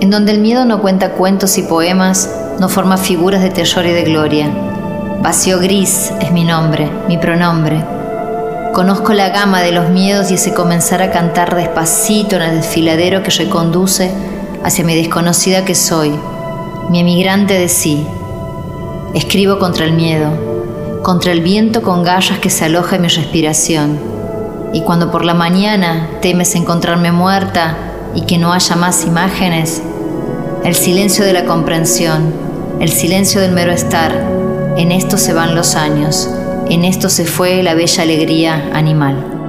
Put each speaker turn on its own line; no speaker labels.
en donde el miedo no cuenta cuentos y poemas, no forma figuras de terror y de gloria. Vacío gris es mi nombre, mi pronombre. Conozco la gama de los miedos y ese comenzar a cantar despacito en el desfiladero que reconduce hacia mi desconocida que soy, mi emigrante de sí. Escribo contra el miedo, contra el viento con gallas que se aloja en mi respiración. Y cuando por la mañana temes encontrarme muerta y que no haya más imágenes, el silencio de la comprensión, el silencio del mero estar, en esto se van los años, en esto se fue la bella alegría animal.